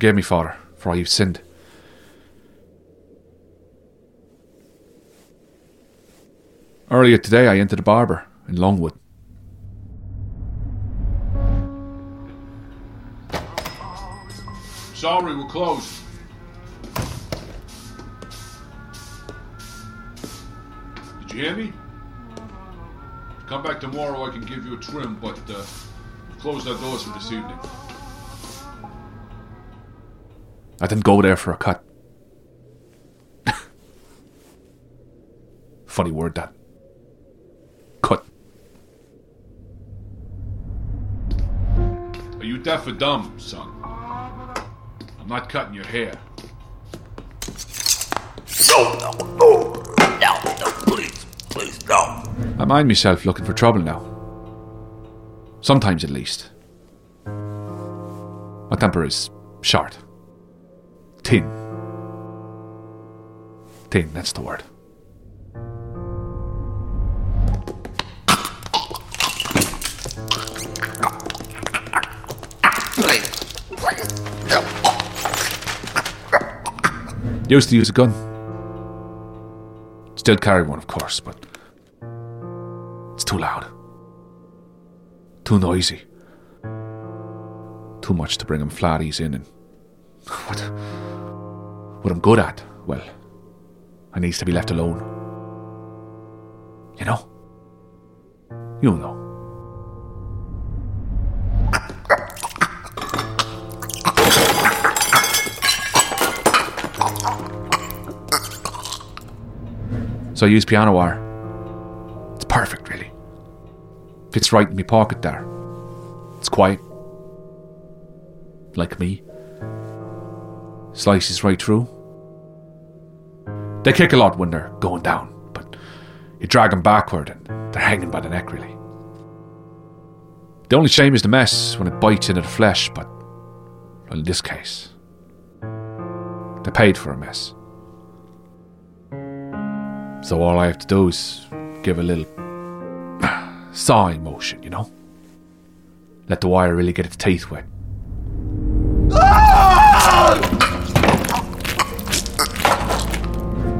Forgive me, Father, for have sinned. Earlier today, I entered a barber in Longwood. Sorry, we're closed. Did you hear me? Come back tomorrow, I can give you a trim, but uh, we've closed our doors for this evening. I didn't go there for a cut. Funny word that. Cut. Are you deaf or dumb, son? I'm not cutting your hair. No, no, no, no, no, please, please, no. I mind myself looking for trouble now. Sometimes at least. My temper is short. Thin. Thin, that's the word. Used to use a gun. Still carry one, of course, but it's too loud. Too noisy. Too much to bring him flatties in and what what I'm good at, well, I needs to be left alone. You know? You know. So I use piano wire. It's perfect, really. Fits right in my pocket there. It's quiet. Like me. Slices right through. They kick a lot when they're going down, but you drag them backward and they're hanging by the neck, really. The only shame is the mess when it bites into the flesh, but in this case, they paid for a mess. So all I have to do is give a little sawing motion, you know? Let the wire really get its teeth wet.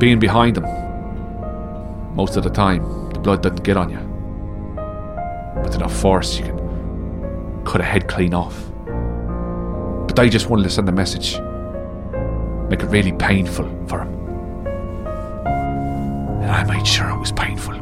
Being behind them, most of the time, the blood doesn't get on you. With enough force, you can cut a head clean off. But I just wanted to send a message, make it really painful for him. And I made sure it was painful.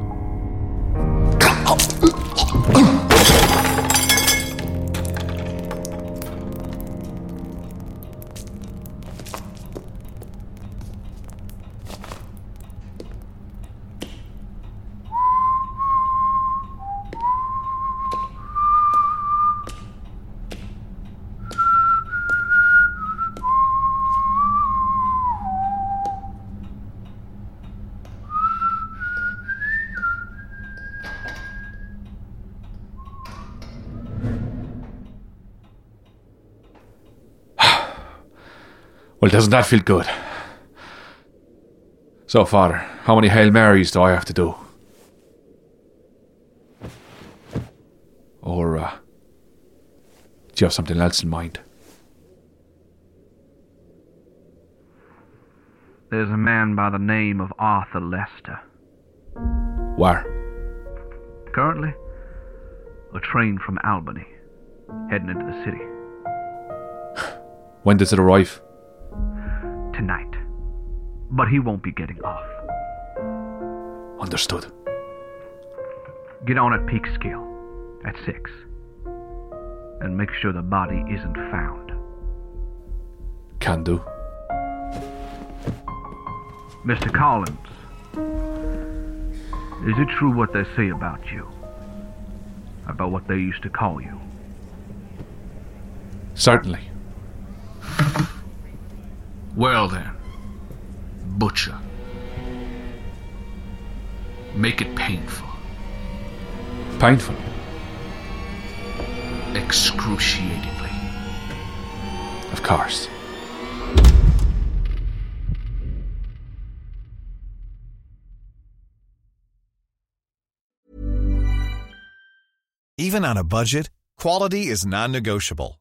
Well, doesn't that feel good? So, Father, how many Hail Marys do I have to do? Or, uh, do you have something else in mind? There's a man by the name of Arthur Lester. Where? Currently, a train from Albany, heading into the city. When does it arrive? Tonight. But he won't be getting off. Understood. Get on at peak scale at 6. And make sure the body isn't found. Can do. Mr. Collins, is it true what they say about you? About what they used to call you? Certainly. Well then, Butcher. Make it painful. Painful. Excruciatingly. Of course. Even on a budget, quality is non-negotiable.